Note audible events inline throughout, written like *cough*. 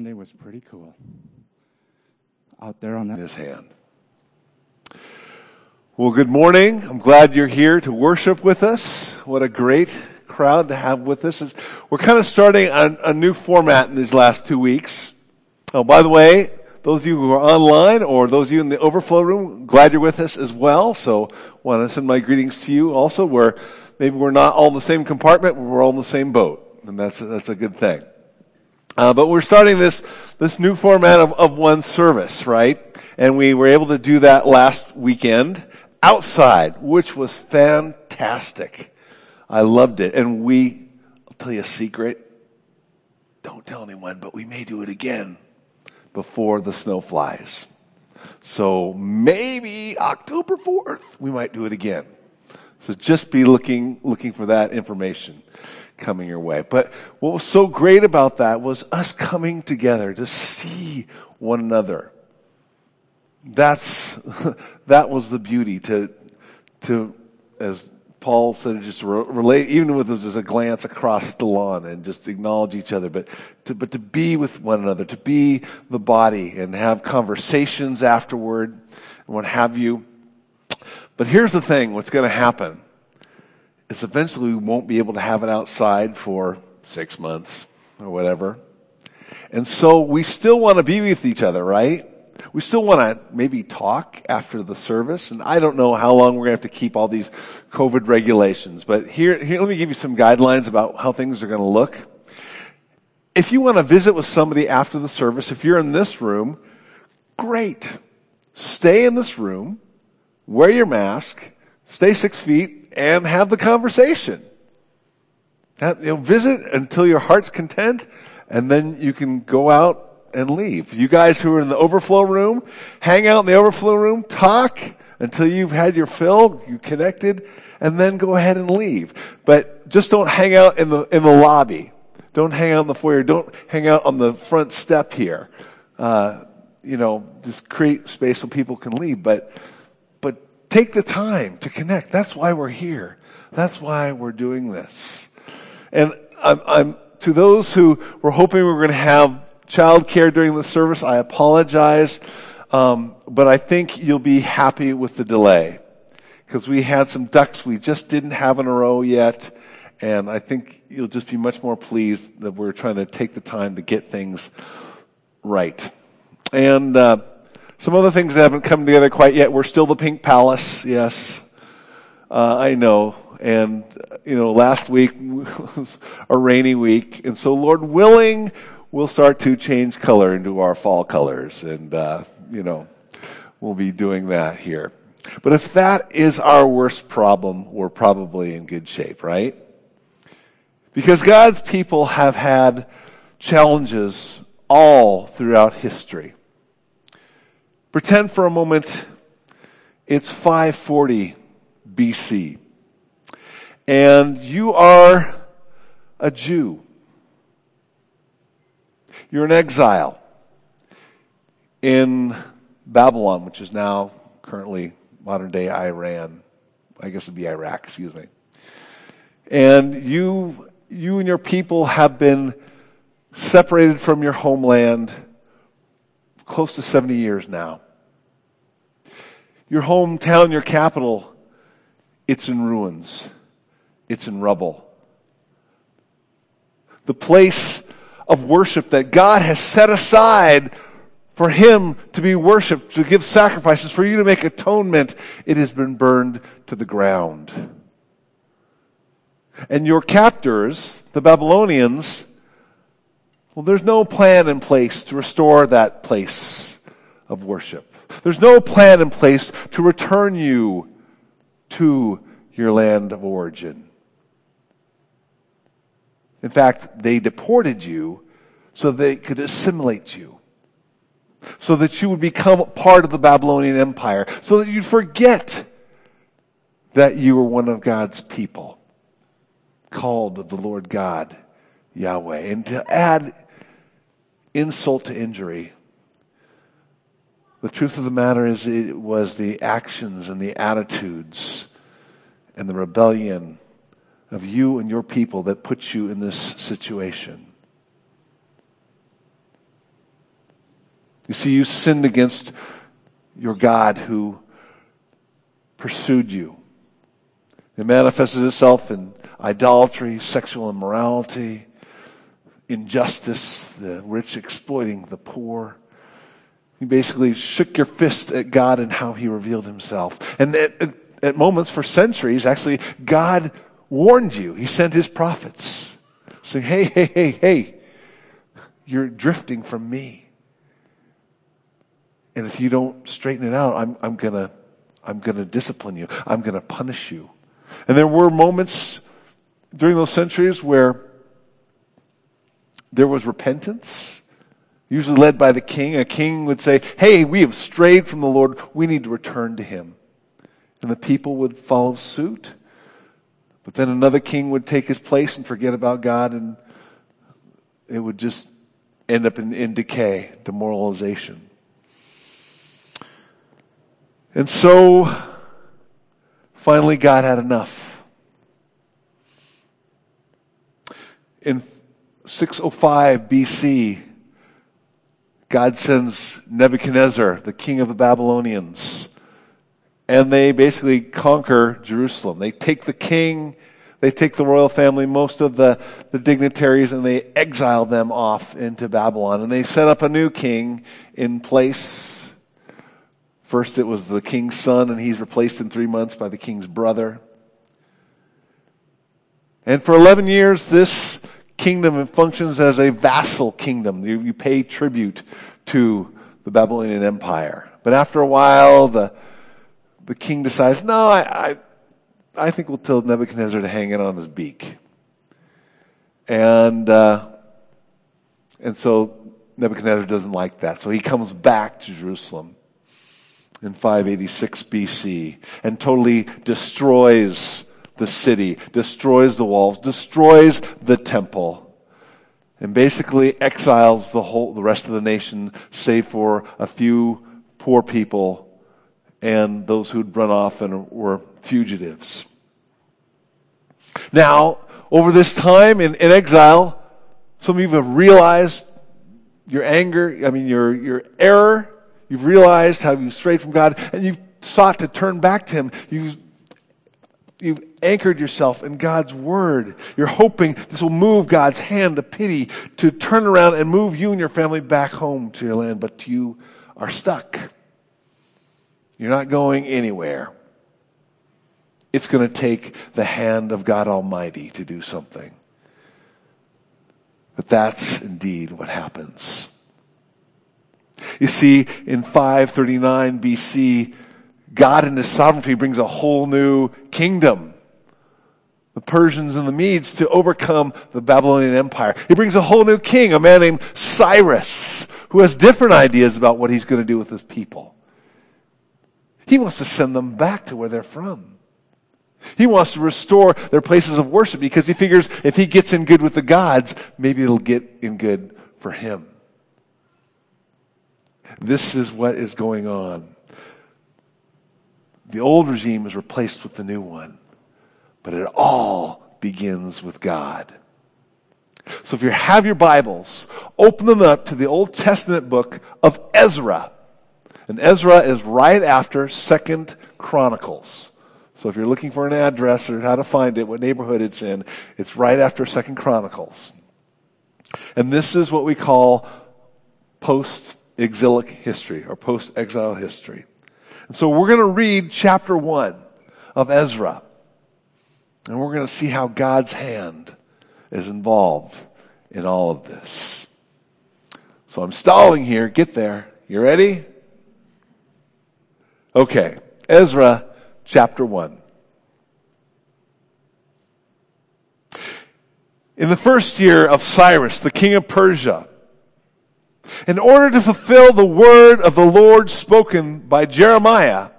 Sunday was pretty cool. Out there on that. his hand. Well, good morning. I'm glad you're here to worship with us. What a great crowd to have with us. We're kind of starting a, a new format in these last two weeks. Oh, by the way, those of you who are online or those of you in the overflow room, glad you're with us as well. So want to send my greetings to you also where maybe we're not all in the same compartment, but we're all in the same boat. And that's, that's a good thing. Uh, but we're starting this, this new format of, of one service, right? And we were able to do that last weekend outside, which was fantastic. I loved it. And we, I'll tell you a secret. Don't tell anyone, but we may do it again before the snow flies. So maybe October 4th, we might do it again. So just be looking, looking for that information coming your way. But what was so great about that was us coming together to see one another. That's, *laughs* that was the beauty to, to, as Paul said, just relate, even with just a glance across the lawn and just acknowledge each other, but to, but to be with one another, to be the body and have conversations afterward and what have you. But here's the thing, what's going to happen is eventually we won't be able to have it outside for six months or whatever. And so we still want to be with each other, right? We still want to maybe talk after the service. And I don't know how long we're going to have to keep all these COVID regulations, but here, here, let me give you some guidelines about how things are going to look. If you want to visit with somebody after the service, if you're in this room, great. Stay in this room, wear your mask, stay six feet, and have the conversation. Have, you know, visit until your heart's content, and then you can go out and leave. You guys who are in the overflow room, hang out in the overflow room, talk until you've had your fill, you connected, and then go ahead and leave. But just don't hang out in the in the lobby. Don't hang out in the foyer. Don't hang out on the front step here. Uh, you know, just create space so people can leave. But Take the time to connect. That's why we're here. That's why we're doing this. And I'm, I'm to those who were hoping we were going to have childcare during the service, I apologize. Um, but I think you'll be happy with the delay because we had some ducks we just didn't have in a row yet. And I think you'll just be much more pleased that we're trying to take the time to get things right. And, uh, some other things that haven't come together quite yet. We're still the Pink Palace, yes. Uh, I know. And, you know, last week *laughs* was a rainy week. And so, Lord willing, we'll start to change color into our fall colors. And, uh, you know, we'll be doing that here. But if that is our worst problem, we're probably in good shape, right? Because God's people have had challenges all throughout history. Pretend for a moment it's 540 BC and you are a Jew. You're an exile in Babylon, which is now currently modern day Iran. I guess it'd be Iraq, excuse me. And you, you and your people have been separated from your homeland close to 70 years now. Your hometown, your capital, it's in ruins. It's in rubble. The place of worship that God has set aside for Him to be worshiped, to give sacrifices, for you to make atonement, it has been burned to the ground. And your captors, the Babylonians, well, there's no plan in place to restore that place of worship. There's no plan in place to return you to your land of origin. In fact, they deported you so they could assimilate you. So that you would become part of the Babylonian Empire. So that you'd forget that you were one of God's people. Called of the Lord God Yahweh. And to add insult to injury, the truth of the matter is it was the actions and the attitudes and the rebellion of you and your people that put you in this situation. You see, you sinned against your God who pursued you. It manifested itself in idolatry, sexual immorality, injustice, the rich exploiting the poor. You basically shook your fist at God and how he revealed himself. And at, at, at moments for centuries, actually, God warned you. He sent his prophets saying, hey, hey, hey, hey, you're drifting from me. And if you don't straighten it out, I'm, I'm gonna, I'm gonna discipline you. I'm gonna punish you. And there were moments during those centuries where there was repentance, usually led by the king. A king would say, Hey, we have strayed from the Lord. We need to return to him. And the people would follow suit. But then another king would take his place and forget about God, and it would just end up in, in decay, demoralization. And so, finally, God had enough. In 605 BC, God sends Nebuchadnezzar, the king of the Babylonians, and they basically conquer Jerusalem. They take the king, they take the royal family, most of the, the dignitaries, and they exile them off into Babylon. And they set up a new king in place. First, it was the king's son, and he's replaced in three months by the king's brother. And for 11 years, this kingdom functions as a vassal kingdom. You, you pay tribute to the Babylonian Empire. But after a while, the, the king decides, no, I, I, I think we'll tell Nebuchadnezzar to hang it on his beak. And, uh, and so Nebuchadnezzar doesn't like that. So he comes back to Jerusalem in 586 BC and totally destroys the city, destroys the walls, destroys the temple, and basically exiles the whole, the rest of the nation, save for a few poor people and those who'd run off and were fugitives. Now, over this time in, in exile, some of you have realized your anger, I mean, your, your error. You've realized how you strayed from God, and you've sought to turn back to Him. You've you've anchored yourself in God's word. You're hoping this will move God's hand of pity to turn around and move you and your family back home to your land, but you are stuck. You're not going anywhere. It's going to take the hand of God Almighty to do something. But that's indeed what happens. You see, in 539 BC, God in his sovereignty brings a whole new kingdom. The Persians and the Medes to overcome the Babylonian Empire. He brings a whole new king, a man named Cyrus, who has different ideas about what he's going to do with his people. He wants to send them back to where they're from. He wants to restore their places of worship because he figures if he gets in good with the gods, maybe it'll get in good for him. This is what is going on. The old regime is replaced with the new one. But it all begins with God. So if you have your Bibles, open them up to the Old Testament book of Ezra. And Ezra is right after Second Chronicles. So if you're looking for an address or how to find it, what neighborhood it's in, it's right after Second Chronicles. And this is what we call post-exilic history or post-exile history. And so we're going to read chapter one of Ezra. And we're going to see how God's hand is involved in all of this. So I'm stalling here. Get there. You ready? Okay. Ezra chapter 1. In the first year of Cyrus, the king of Persia, in order to fulfill the word of the Lord spoken by Jeremiah,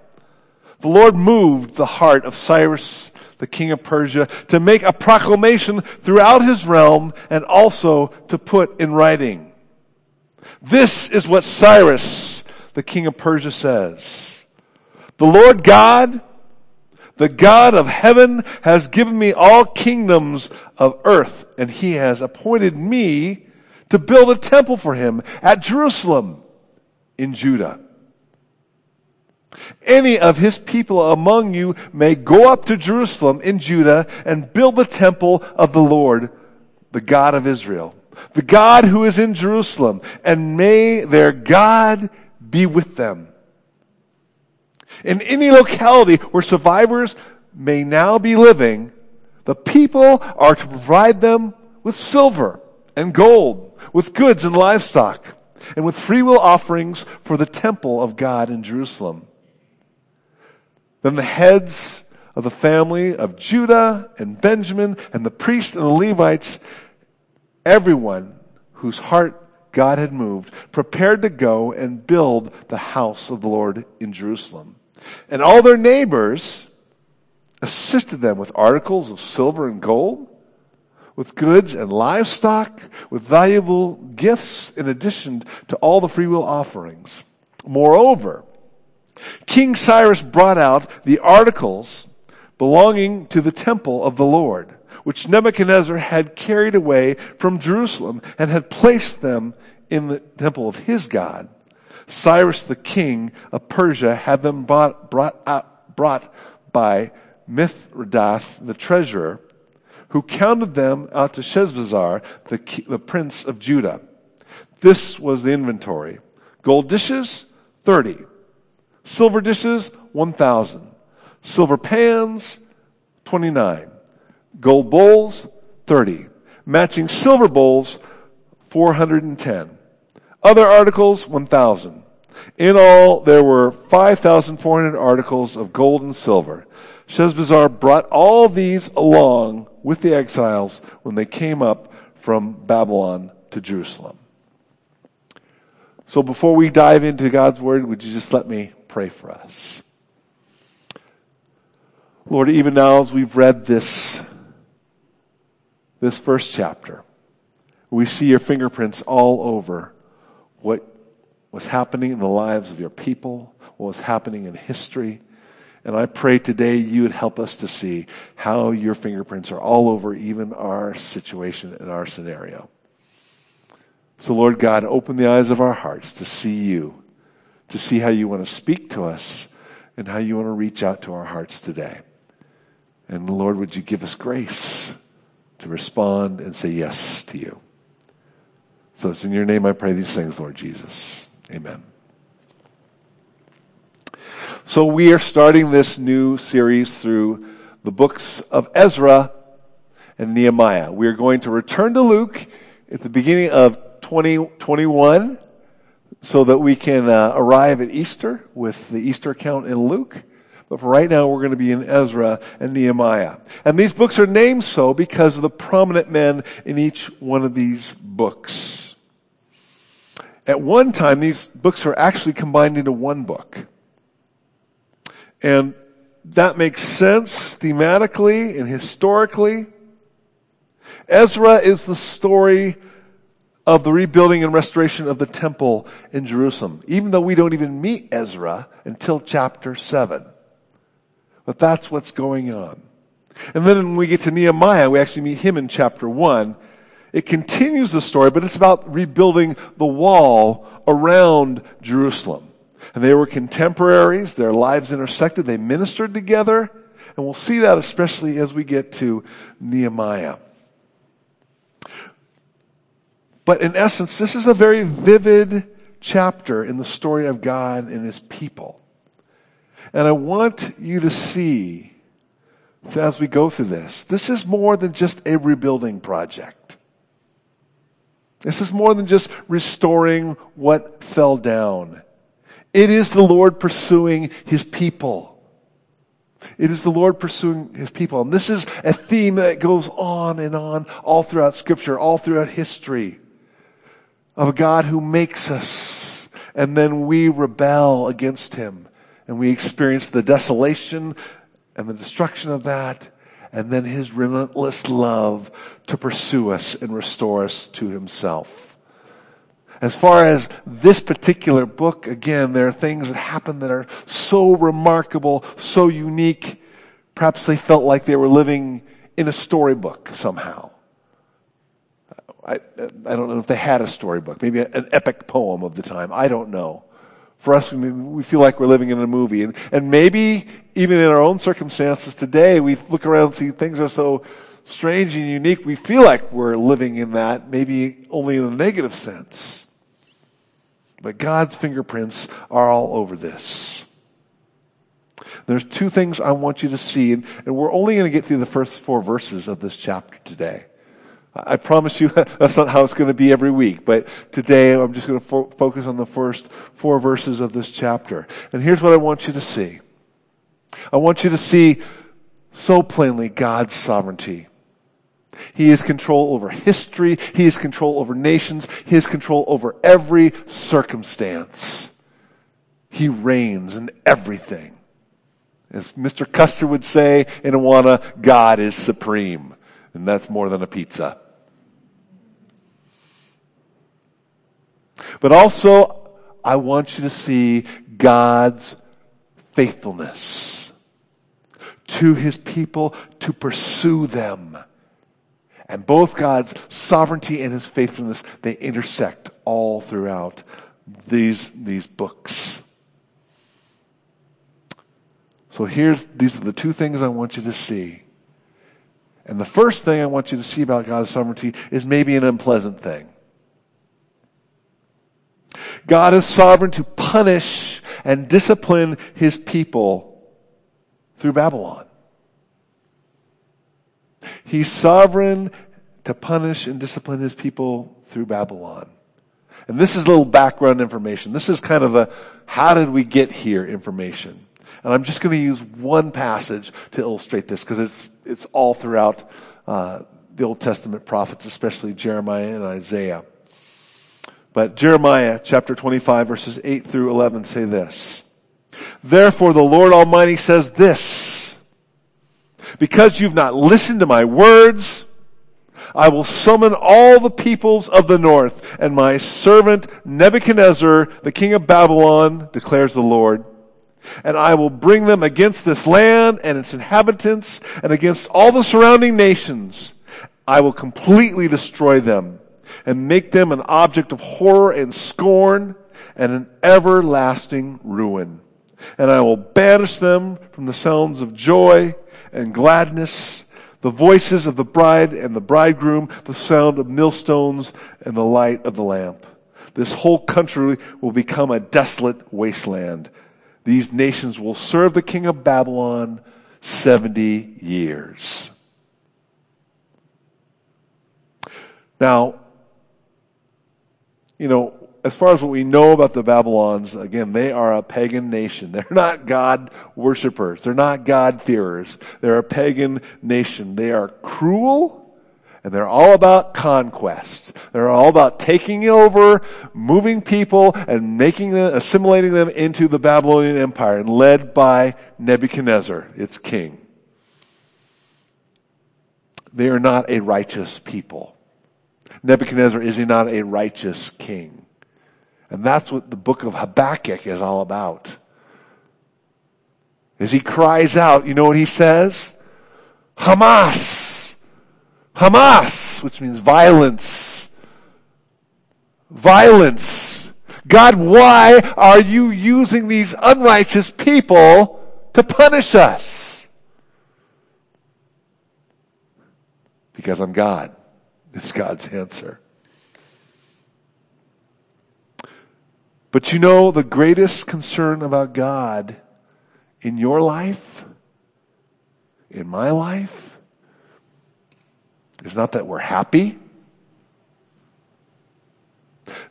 the Lord moved the heart of Cyrus, the king of Persia, to make a proclamation throughout his realm and also to put in writing. This is what Cyrus, the king of Persia says. The Lord God, the God of heaven has given me all kingdoms of earth, and he has appointed me to build a temple for him at Jerusalem. in Judah. Any of his people among you may go up to Jerusalem in Judah and build the temple of the Lord, the God of Israel, the God who is in Jerusalem, and may their God be with them. In any locality where survivors may now be living, the people are to provide them with silver and gold, with goods and livestock, and with freewill offerings for the temple of God in Jerusalem. Then the heads of the family of Judah and Benjamin and the priests and the Levites, everyone whose heart God had moved, prepared to go and build the house of the Lord in Jerusalem. And all their neighbors assisted them with articles of silver and gold, with goods and livestock, with valuable gifts in addition to all the freewill offerings. Moreover, King Cyrus brought out the articles belonging to the temple of the Lord, which Nebuchadnezzar had carried away from Jerusalem and had placed them in the temple of his God. Cyrus the king of Persia had them brought, brought, out, brought by Mithredath the treasurer, who counted them out to Sheshbazzar, the, the prince of Judah. This was the inventory. Gold dishes, 30. Silver dishes, 1,000. Silver pans, 29. Gold bowls, 30. Matching silver bowls, 410. Other articles, 1,000. In all, there were 5,400 articles of gold and silver. Sheshbazzar brought all these along with the exiles when they came up from Babylon to Jerusalem. So before we dive into God's word, would you just let me pray for us. Lord, even now as we've read this, this first chapter, we see your fingerprints all over what was happening in the lives of your people, what was happening in history. And I pray today you would help us to see how your fingerprints are all over even our situation and our scenario. So, Lord God, open the eyes of our hearts to see you to see how you want to speak to us and how you want to reach out to our hearts today. And Lord, would you give us grace to respond and say yes to you? So it's in your name I pray these things, Lord Jesus. Amen. So we are starting this new series through the books of Ezra and Nehemiah. We are going to return to Luke at the beginning of 2021 so that we can uh, arrive at Easter with the Easter account in Luke. But for right now, we're going to be in Ezra and Nehemiah. And these books are named so because of the prominent men in each one of these books. At one time, these books are actually combined into one book. And that makes sense thematically and historically. Ezra is the story of the rebuilding and restoration of the temple in Jerusalem, even though we don't even meet Ezra until chapter 7. But that's what's going on. And then when we get to Nehemiah, we actually meet him in chapter 1. It continues the story, but it's about rebuilding the wall around Jerusalem. And they were contemporaries, their lives intersected, they ministered together, and we'll see that especially as we get to Nehemiah. But in essence, this is a very vivid chapter in the story of God and his people. And I want you to see, as we go through this, this is more than just a rebuilding project. This is more than just restoring what fell down. It is the Lord pursuing his people. It is the Lord pursuing his people. And this is a theme that goes on and on all throughout scripture, all throughout history of a God who makes us and then we rebel against him and we experience the desolation and the destruction of that and then his relentless love to pursue us and restore us to himself. As far as this particular book, again, there are things that happen that are so remarkable, so unique. Perhaps they felt like they were living in a storybook somehow. I, I don't know if they had a storybook, maybe an epic poem of the time. I don't know. For us, we, feel like we're living in a movie. And, and maybe even in our own circumstances today, we look around and see things are so strange and unique, we feel like we're living in that, maybe only in a negative sense. But God's fingerprints are all over this. There's two things I want you to see, and, and we're only going to get through the first four verses of this chapter today. I promise you *laughs* that's not how it's going to be every week, but today I'm just going to fo- focus on the first four verses of this chapter. And here's what I want you to see. I want you to see so plainly God's sovereignty. He has control over history. He has control over nations. He has control over every circumstance. He reigns in everything. As Mr. Custer would say in Awana, God is supreme. And that's more than a pizza. But also, I want you to see God's faithfulness to his people to pursue them. And both God's sovereignty and his faithfulness, they intersect all throughout these, these books. So here's, these are the two things I want you to see. And the first thing I want you to see about God's sovereignty is maybe an unpleasant thing. God is sovereign to punish and discipline his people through Babylon. He's sovereign to punish and discipline his people through Babylon. And this is a little background information. This is kind of the how did we get here information. And I'm just going to use one passage to illustrate this because it's, it's all throughout uh, the Old Testament prophets, especially Jeremiah and Isaiah. But Jeremiah chapter 25 verses 8 through 11 say this. Therefore the Lord Almighty says this, because you've not listened to my words, I will summon all the peoples of the north and my servant Nebuchadnezzar, the king of Babylon, declares the Lord. And I will bring them against this land and its inhabitants and against all the surrounding nations. I will completely destroy them and make them an object of horror and scorn and an everlasting ruin. And I will banish them from the sounds of joy and gladness, the voices of the bride and the bridegroom, the sound of millstones and the light of the lamp. This whole country will become a desolate wasteland. These nations will serve the king of Babylon 70 years. Now, you know, as far as what we know about the Babylons, again, they are a pagan nation. *laughs* They're not God worshippers. They're not God fearers. They're a pagan nation. They are cruel and they're all about conquest. They're all about taking over, moving people, and making them, assimilating them into the Babylonian Empire, and led by Nebuchadnezzar, its king. They are not a righteous people. Nebuchadnezzar is he not a righteous king? And that's what the book of Habakkuk is all about. As he cries out, you know what he says? Hamas! Hamas! Which means violence. Violence. God, why are you using these unrighteous people to punish us? Because I'm God is God's answer. But you know, the greatest concern about God in your life, in my life, is not that we're happy,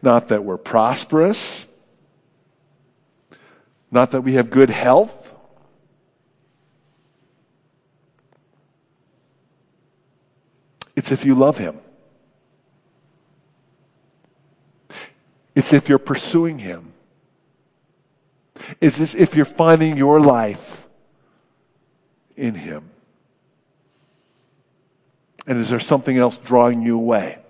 not that we're prosperous, not that we have good health. It's if you love Him. It's if you're pursuing Him. It's as if you're finding your life in Him. And is there something else drawing you away?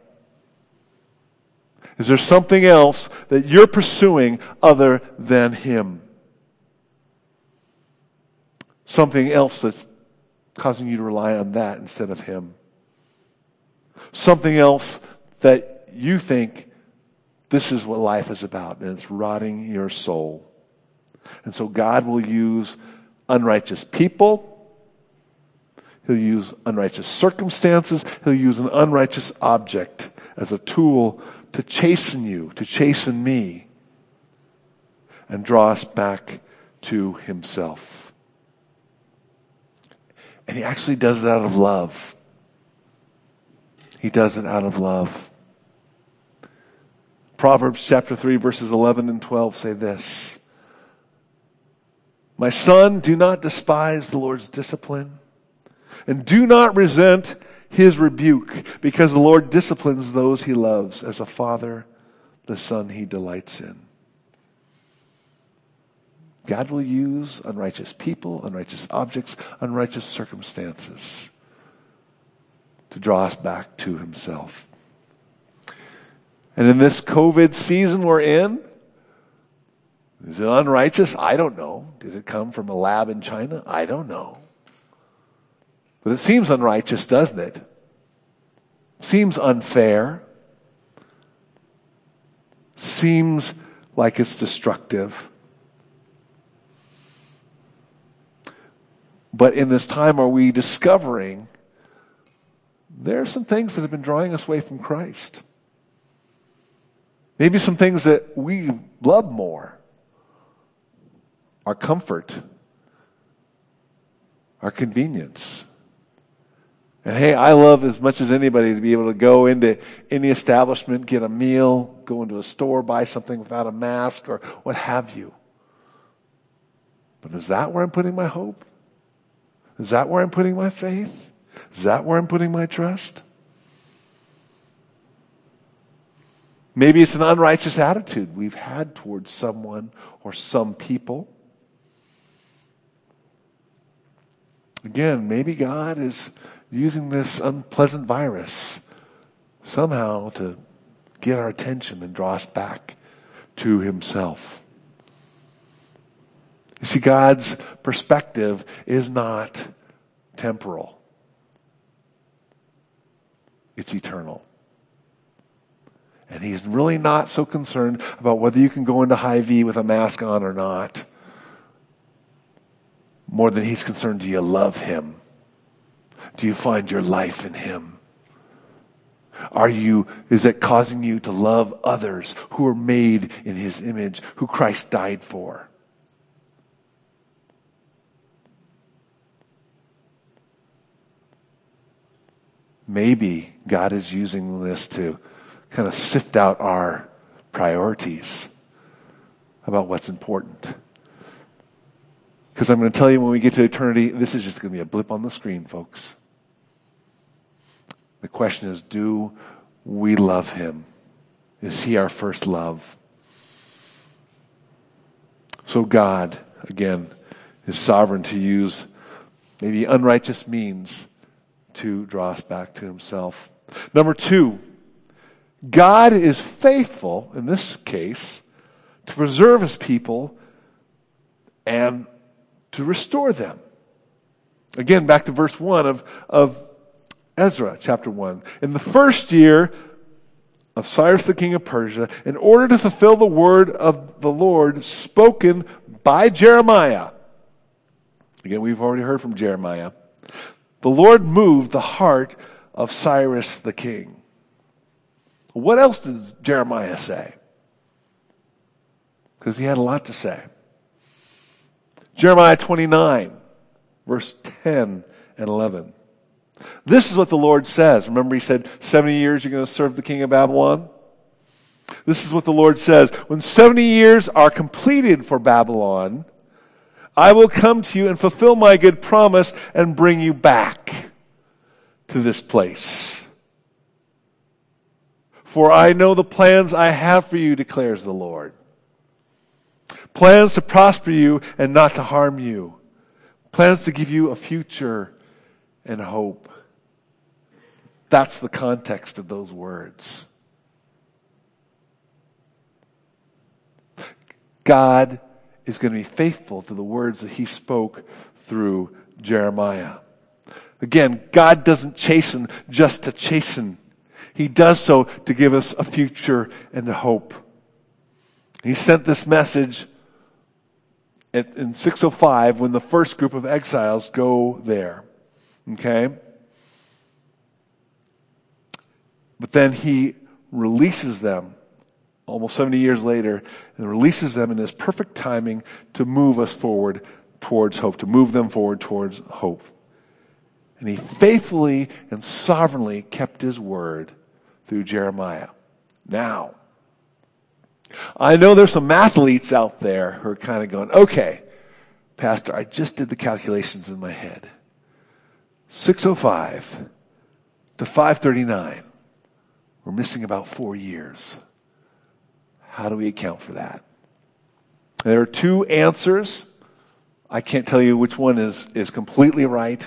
Is there something else that you're pursuing other than Him? Something else that's causing you to rely on that instead of Him? Something else that you think this is what life is about, and it's rotting your soul. And so God will use unrighteous people. He'll use unrighteous circumstances. He'll use an unrighteous object as a tool to chasten you, to chasten me, and draw us back to himself. And he actually does it out of love. He does it out of love. Proverbs chapter 3 verses 11 and 12 say this. My son, do not despise the Lord's discipline and do not resent his rebuke because the Lord disciplines those he loves as a father the son he delights in. God will use unrighteous people, unrighteous objects, unrighteous circumstances to draw us back to himself. And in this COVID season we're in, is it unrighteous? I don't know. Did it come from a lab in China? I don't know. But it seems unrighteous, doesn't it? Seems unfair. Seems like it's destructive. But in this time, are we discovering there are some things that have been drawing us away from Christ? Maybe some things that we love more our comfort, our convenience. And hey, I love as much as anybody to be able to go into any establishment, get a meal, go into a store, buy something without a mask or what have you. But is that where I'm putting my hope? Is that where I'm putting my faith? Is that where I'm putting my trust? Maybe it's an unrighteous attitude we've had towards someone or some people. Again, maybe God is using this unpleasant virus somehow to get our attention and draw us back to Himself. You see, God's perspective is not temporal. It's eternal. And he's really not so concerned about whether you can go into Hy-Vee with a mask on or not. More than he's concerned, do you love him? Do you find your life in him? Are you, is it causing you to love others who are made in his image, who Christ died for? Maybe God is using this to kind of sift out our priorities about what's important. Because I'm going to tell you when we get to eternity, this is just going to be a blip on the screen, folks. The question is do we love him? Is he our first love? So, God, again, is sovereign to use maybe unrighteous means to draw us back to himself. Number two, God is faithful, in this case, to preserve his people and to restore them. Again, back to verse 1 of, of Ezra, chapter 1. In the first year of Cyrus the king of Persia, in order to fulfill the word of the Lord spoken by Jeremiah. Again, we've already heard from Jeremiah the Lord moved the heart of Cyrus the king. What else does Jeremiah say? Because he had a lot to say. Jeremiah 29, verse 10 and 11. This is what the Lord says. Remember, he said, 70 years you're going to serve the king of Babylon? This is what the Lord says. When 70 years are completed for Babylon, I will come to you and fulfill my good promise and bring you back to this place. For I know the plans I have for you, declares the Lord. Plans to prosper you and not to harm you. Plans to give you a future and hope. That's the context of those words. God is going to be faithful to the words that he spoke through Jeremiah. Again, God doesn't chasten just to chasten. He does so to give us a future and a hope. He sent this message in 605 when the first group of exiles go there. Okay? But then he releases them almost 70 years later and releases them in his perfect timing to move us forward towards hope, to move them forward towards hope. And he faithfully and sovereignly kept his word through Jeremiah. Now, I know there's some athletes out there who are kind of going, okay, Pastor, I just did the calculations in my head. 605 to 539. We're missing about four years. How do we account for that? There are two answers. I can't tell you which one is, is completely right,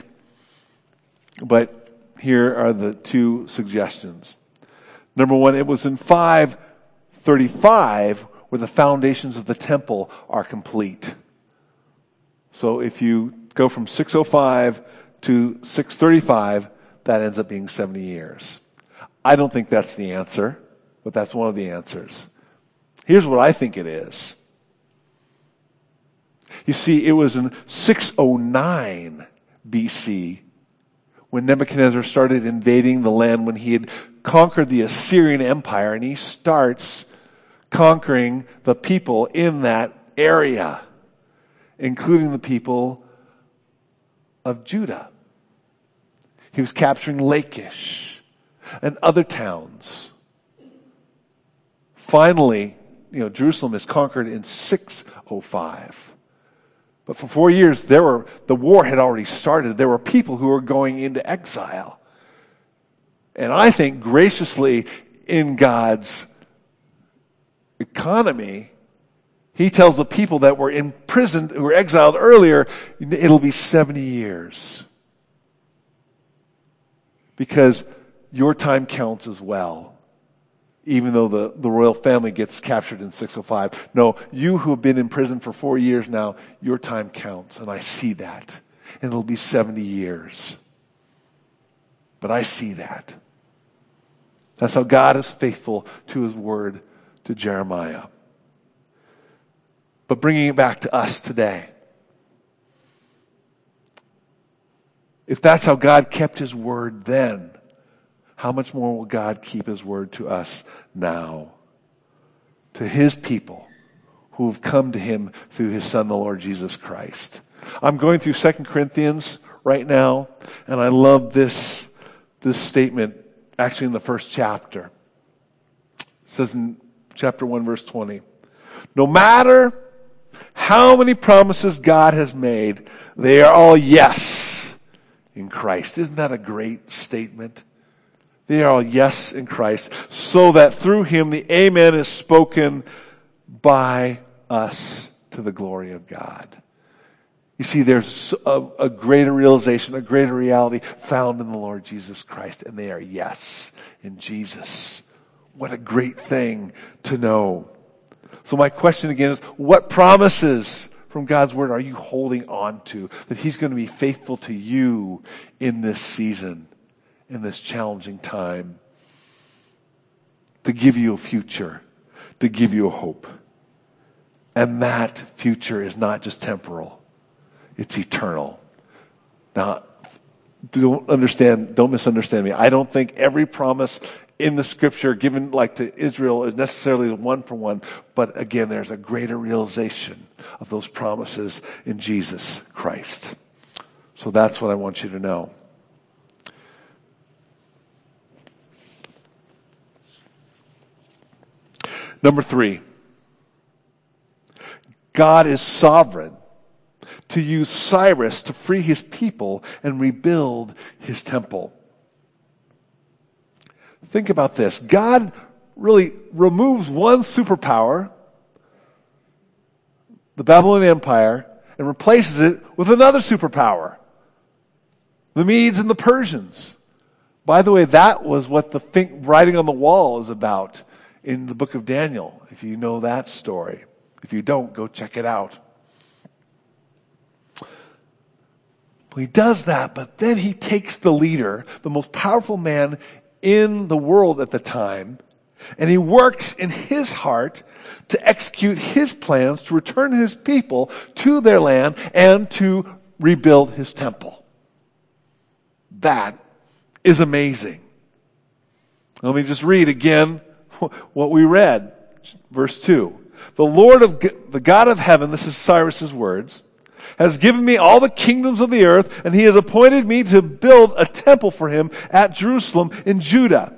but here are the two suggestions. Number one, it was in 535 where the foundations of the temple are complete. So if you go from 605 to 635, that ends up being 70 years. I don't think that's the answer, but that's one of the answers. Here's what I think it is. You see, it was in 609 BC when Nebuchadnezzar started invading the land when he had conquered the Assyrian Empire and he starts conquering the people in that area, including the people of Judah. He was capturing Lachish and other towns. Finally, you know, Jerusalem is conquered in 605. But for four years, there were, the war had already started. There were people who were going into exile. And I think graciously in God's economy, he tells the people that were imprisoned, who were exiled earlier, it'll be 70 years. Because your time counts as well even though the, the royal family gets captured in 605. No, you who have been in prison for four years now, your time counts, and I see that. And it'll be 70 years. But I see that. That's how God is faithful to his word to Jeremiah. But bringing it back to us today. If that's how God kept his word then, how much more will God keep his word to us now? To his people who have come to him through his son, the Lord Jesus Christ. I'm going through Second Corinthians right now, and I love this, this statement actually in the first chapter. It says in chapter 1, verse 20. No matter how many promises God has made, they are all yes in Christ. Isn't that a great statement? They are all yes in Christ, so that through him the Amen is spoken by us to the glory of God. You see, there's a, a, greater realization, a greater reality found in the Lord Jesus Christ, and they are yes in Jesus. What a great thing to know. So my question again is, what promises from God's word are you holding on to that he's going to be faithful to you in this season? In this challenging time to give you a future, to give you a hope. And that future is not just temporal, it's eternal. Now, don't understand, don't misunderstand me. I don't think every promise in the scripture given like to Israel is necessarily one for one, but again, there's a greater realization of those promises in Jesus Christ. So that's what I want you to know. Number three, God is sovereign to use Cyrus to free his people and rebuild his temple. Think about this. God really removes one superpower, the Babylonian Empire, and replaces it with another superpower, the Medes and the Persians. By the way, that was what the writing on the wall is about in the book of Daniel, if you know that story. If you don't, go check it out. He does that, but then he takes the leader, the most powerful man in the world at the time, and he works in his heart to execute his plans to return his people to their land and to rebuild his temple. That is amazing. Let me just read again *laughs* what we read. Verse 2. The Lord of, the God of heaven, this is Cyrus's words, has given me all the kingdoms of the earth, and he has appointed me to build a temple for him at Jerusalem in Judah.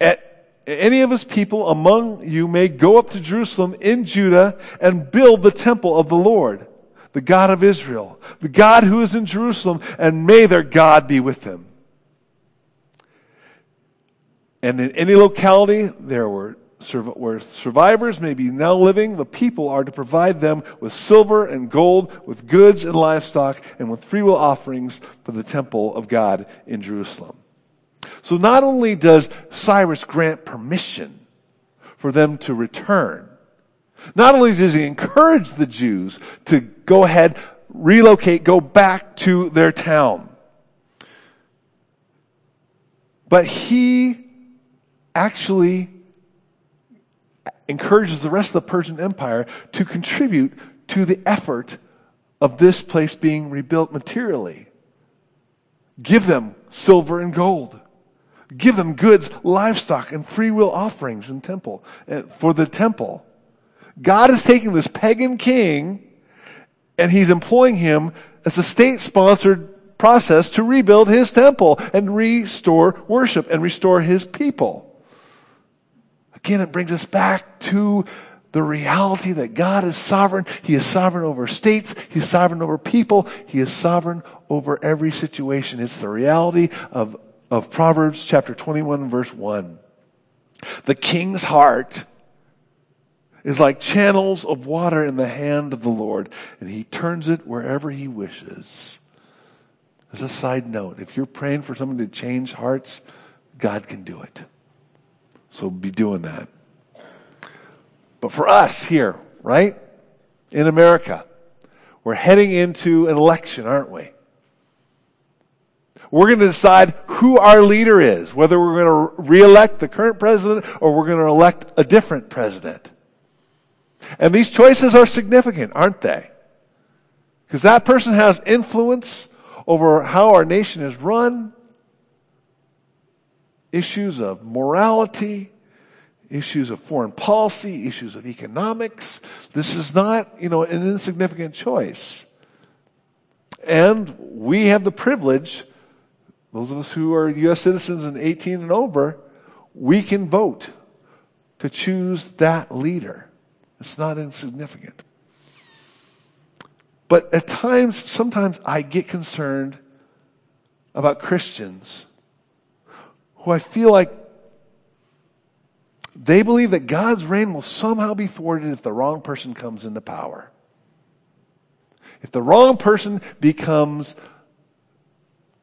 At any of his people among you may go up to Jerusalem in Judah and build the temple of the Lord, the God of Israel, the God who is in Jerusalem, and may their God be with them. And in any locality there were where survivors may be now living, the people are to provide them with silver and gold, with goods and livestock, and with freewill offerings for the temple of God in Jerusalem. So not only does Cyrus grant permission for them to return, not only does he encourage the Jews to go ahead, relocate, go back to their town, but he actually encourages the rest of the Persian Empire to contribute to the effort of this place being rebuilt materially. Give them silver and gold. Give them goods, livestock, and free will offerings in temple, uh, for the temple. God is taking this pagan king and he's employing him as a state sponsored process to rebuild his temple and restore worship and restore his people. Again, it brings us back to the reality that God is sovereign. He is sovereign over states. He's sovereign over people. He is sovereign over every situation. It's the reality of, of Proverbs chapter 21 verse 1. The king's heart is like channels of water in the hand of the Lord, and he turns it wherever he wishes. As a side note, if you're praying for someone to change hearts, God can do it. So be doing that. But for us here, right? In America, we're heading into an election, aren't we? We're going to decide who our leader is, whether we're going to reelect the current president or we're going to elect a different president. And these choices are significant, aren't they? Because that person has influence over how our nation is run, issues of morality, issues of foreign policy, issues of economics. This is not, you know, an insignificant choice. And we have the privilege, those of us who are U.S. citizens and 18 and over, we can vote to choose that leader. It's not insignificant. But at times, sometimes I get concerned about Christians who I feel like they believe that God's reign will somehow be thwarted if the wrong person comes into power. If the wrong person becomes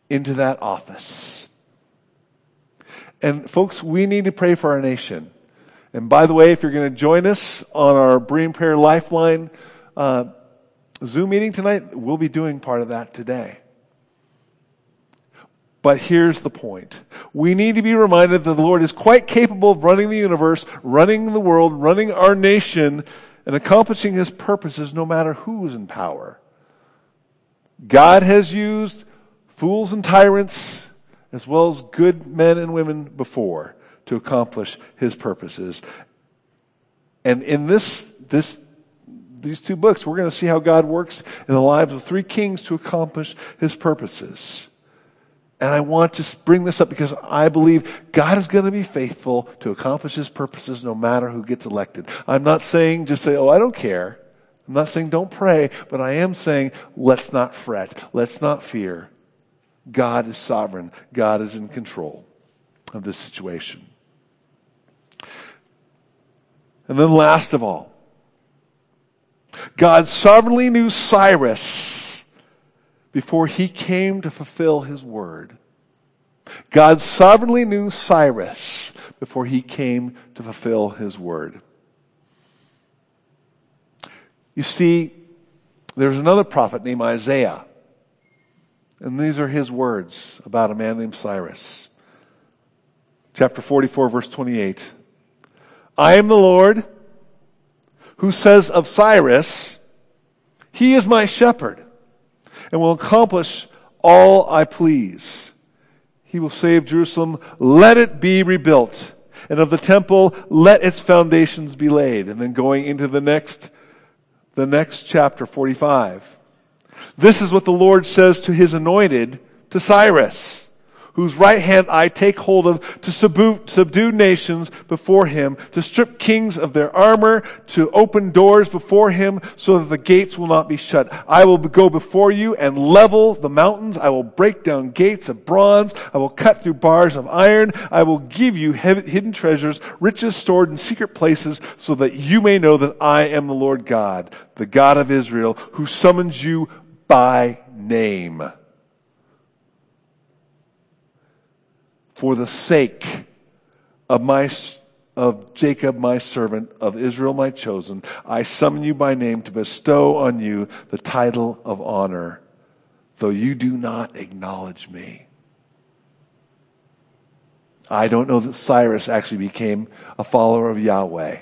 into that office. And folks, we need to pray for our nation. And by the way, if you're going to join us on our Berean Prayer Lifeline uh, Zoom meeting tonight, we'll be doing part of that today. But here's the point. We need to be reminded that the Lord is quite capable of running the universe, running the world, running our nation, and accomplishing his purposes no matter who's in power. God has used fools and tyrants as well as good men and women before to accomplish his purposes. And in this, this, these two books, we're going to see how God works in the lives of three kings to accomplish his purposes. And I want to bring this up because I believe God is going to be faithful to accomplish his purposes no matter who gets elected. I'm not saying just say, oh, I don't care. I'm not saying don't pray, but I am saying let's not fret. Let's not fear. God is sovereign. God is in control of this situation. And then last of all, God sovereignly knew Cyrus before he came to fulfill his word. God sovereignly knew Cyrus before he came to fulfill his word. You see, there's another prophet named Isaiah. And these are his words about a man named Cyrus. Chapter 44, verse 28. I am the Lord who says of Cyrus, He is my shepherd and will accomplish all I please. He will save Jerusalem. Let it be rebuilt. And of the temple, let its foundations be laid. And then going into the next, the next chapter, 45. This is what the Lord says to his anointed, to Cyrus whose right hand I take hold of to subdue, subdue, nations before him, to strip kings of their armor, to open doors before him so that the gates will not be shut. I will go before you and level the mountains. I will break down gates of bronze. I will cut through bars of iron. I will give you hidden treasures, riches stored in secret places so that you may know that I am the Lord God, the God of Israel, who summons you by name. For the sake of my of Jacob my servant, of Israel my chosen, I summon you by name to bestow on you the title of honor, though you do not acknowledge me. I don't know that Cyrus actually became a follower of Yahweh,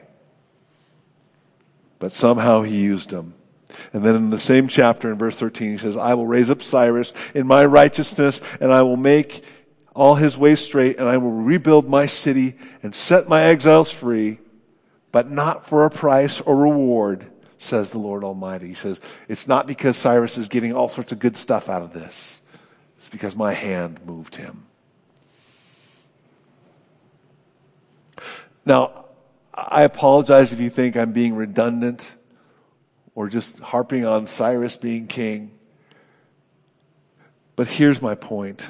but somehow he used him. And then in the same chapter, in verse 13, he says, I will raise up Cyrus in my righteousness, and I will make all his ways straight, and I will rebuild my city and set my exiles free, but not for a price or reward, says the Lord Almighty. He says, it's not because Cyrus is getting all sorts of good stuff out of this. It's because my hand moved him. Now, I apologize if you think I'm being redundant or just harping on Cyrus being king. But here's my point.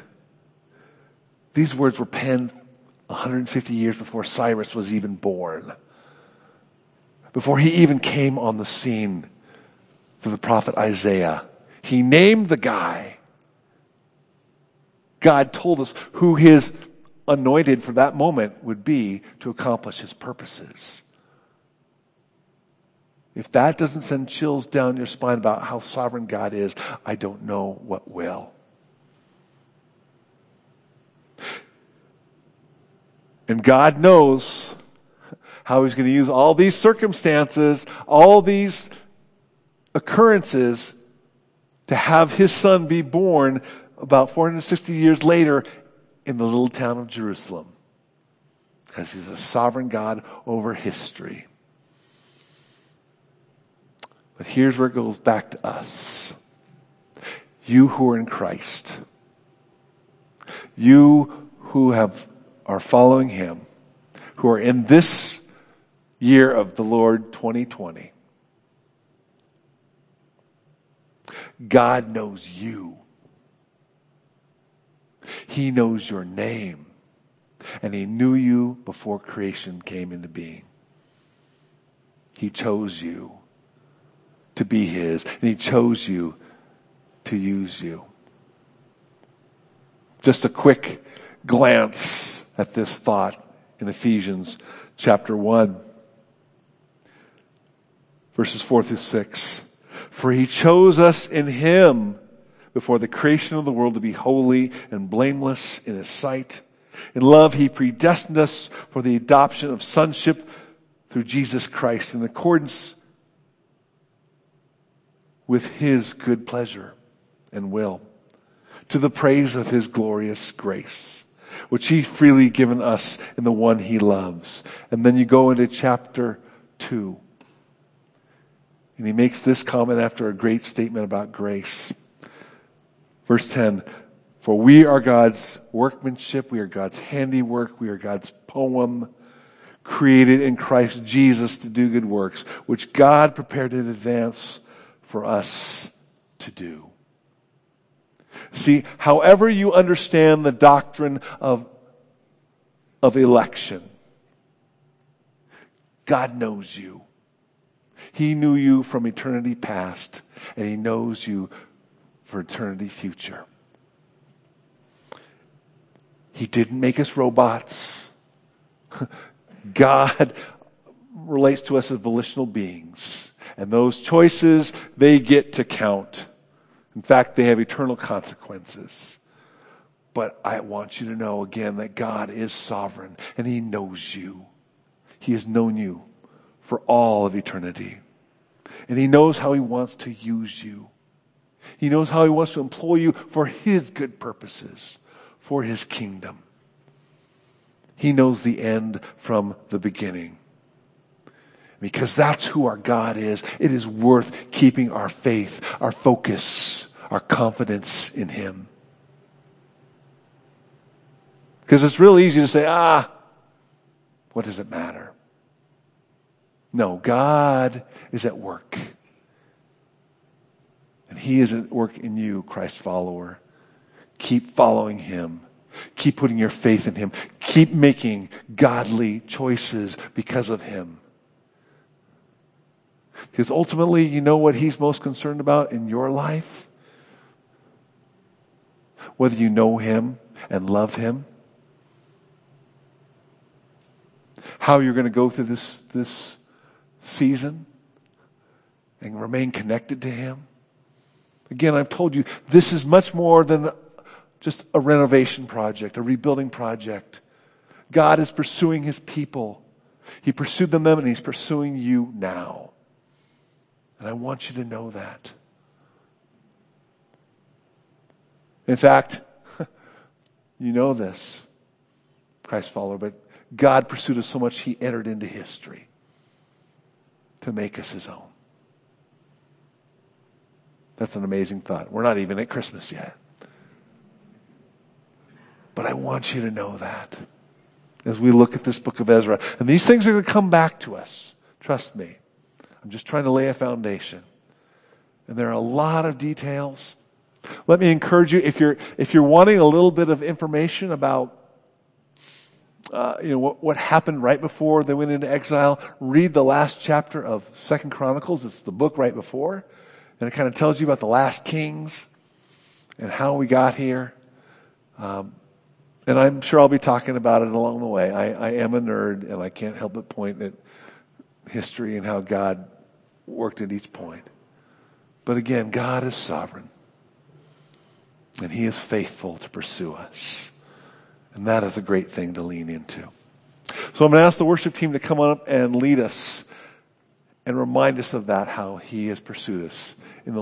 These words were penned 150 years before Cyrus was even born, before he even came on the scene through the prophet Isaiah. He named the guy. God told us who his anointed for that moment would be to accomplish his purposes. If that doesn't send chills down your spine about how sovereign God is, I don't know what will. And God knows how He's going to use all these circumstances, all these occurrences to have His Son be born about 460 years later in the little town of Jerusalem. Because He's a sovereign God over history. But here's where it goes back to us. You who are in Christ. You who have are following Him, who are in this year of the Lord 2020, God knows you. He knows your name. And He knew you before creation came into being. He chose you to be His, and He chose you to use you. Just a quick glance at this thought in Ephesians chapter 1, verses 4 through 6. For he chose us in him before the creation of the world to be holy and blameless in his sight. In love, he predestined us for the adoption of sonship through Jesus Christ in accordance with his good pleasure and will to the praise of his glorious grace which he freely given us in the one he loves. And then you go into chapter 2. And he makes this comment after a great statement about grace. Verse 10 For we are God's workmanship, we are God's handiwork, we are God's poem, created in Christ Jesus to do good works, which God prepared in advance for us to do. See, however you understand the doctrine of, of election, God knows you. He knew you from eternity past, and He knows you for eternity future. He didn't make us robots. *laughs* God relates to us as volitional beings. And those choices, they get to count. In fact, they have eternal consequences. But I want you to know again that God is sovereign and He knows you. He has known you for all of eternity. And He knows how He wants to use you. He knows how He wants to employ you for His good purposes, for His kingdom. He knows the end from the beginning. Because that's who our God is. It is worth keeping our faith, our focus, our confidence in Him. Because it's real easy to say, ah, what does it matter? No, God is at work. And He is at work in you, Christ follower. Keep following Him. Keep putting your faith in Him. Keep making godly choices because of Him. Because ultimately, you know what He's most concerned about in your life? Whether you know Him and love Him, how you're going to go through this, this season and remain connected to Him. Again, I've told you, this is much more than just a renovation project, a rebuilding project. God is pursuing His people. He pursued them then and He's pursuing you now. And I want you to know that. In fact, *laughs* you know this, Christ follower, but God pursued us so much, He entered into history to make us His own. That's an amazing thought. We're not even at Christmas yet. But I want you to know that as we look at this book of Ezra. And these things are going to come back to us. Trust me. I'm just trying to lay a foundation. And there are a lot of details. Let me encourage you if you're if you're wanting a little bit of information about uh, you know what, what happened right before they went into exile, read the last chapter of Second Chronicles. It's the book right before, and it kind of tells you about the last kings and how we got here. Um, and I'm sure I'll be talking about it along the way. I, I am a nerd, and I can't help but point at history and how God worked at each point. But again, God is sovereign. And He is faithful to pursue us. And that is a great thing to lean into. So I'm going to ask the worship team to come on up and lead us and remind us of that, how He has pursued us in the Lord.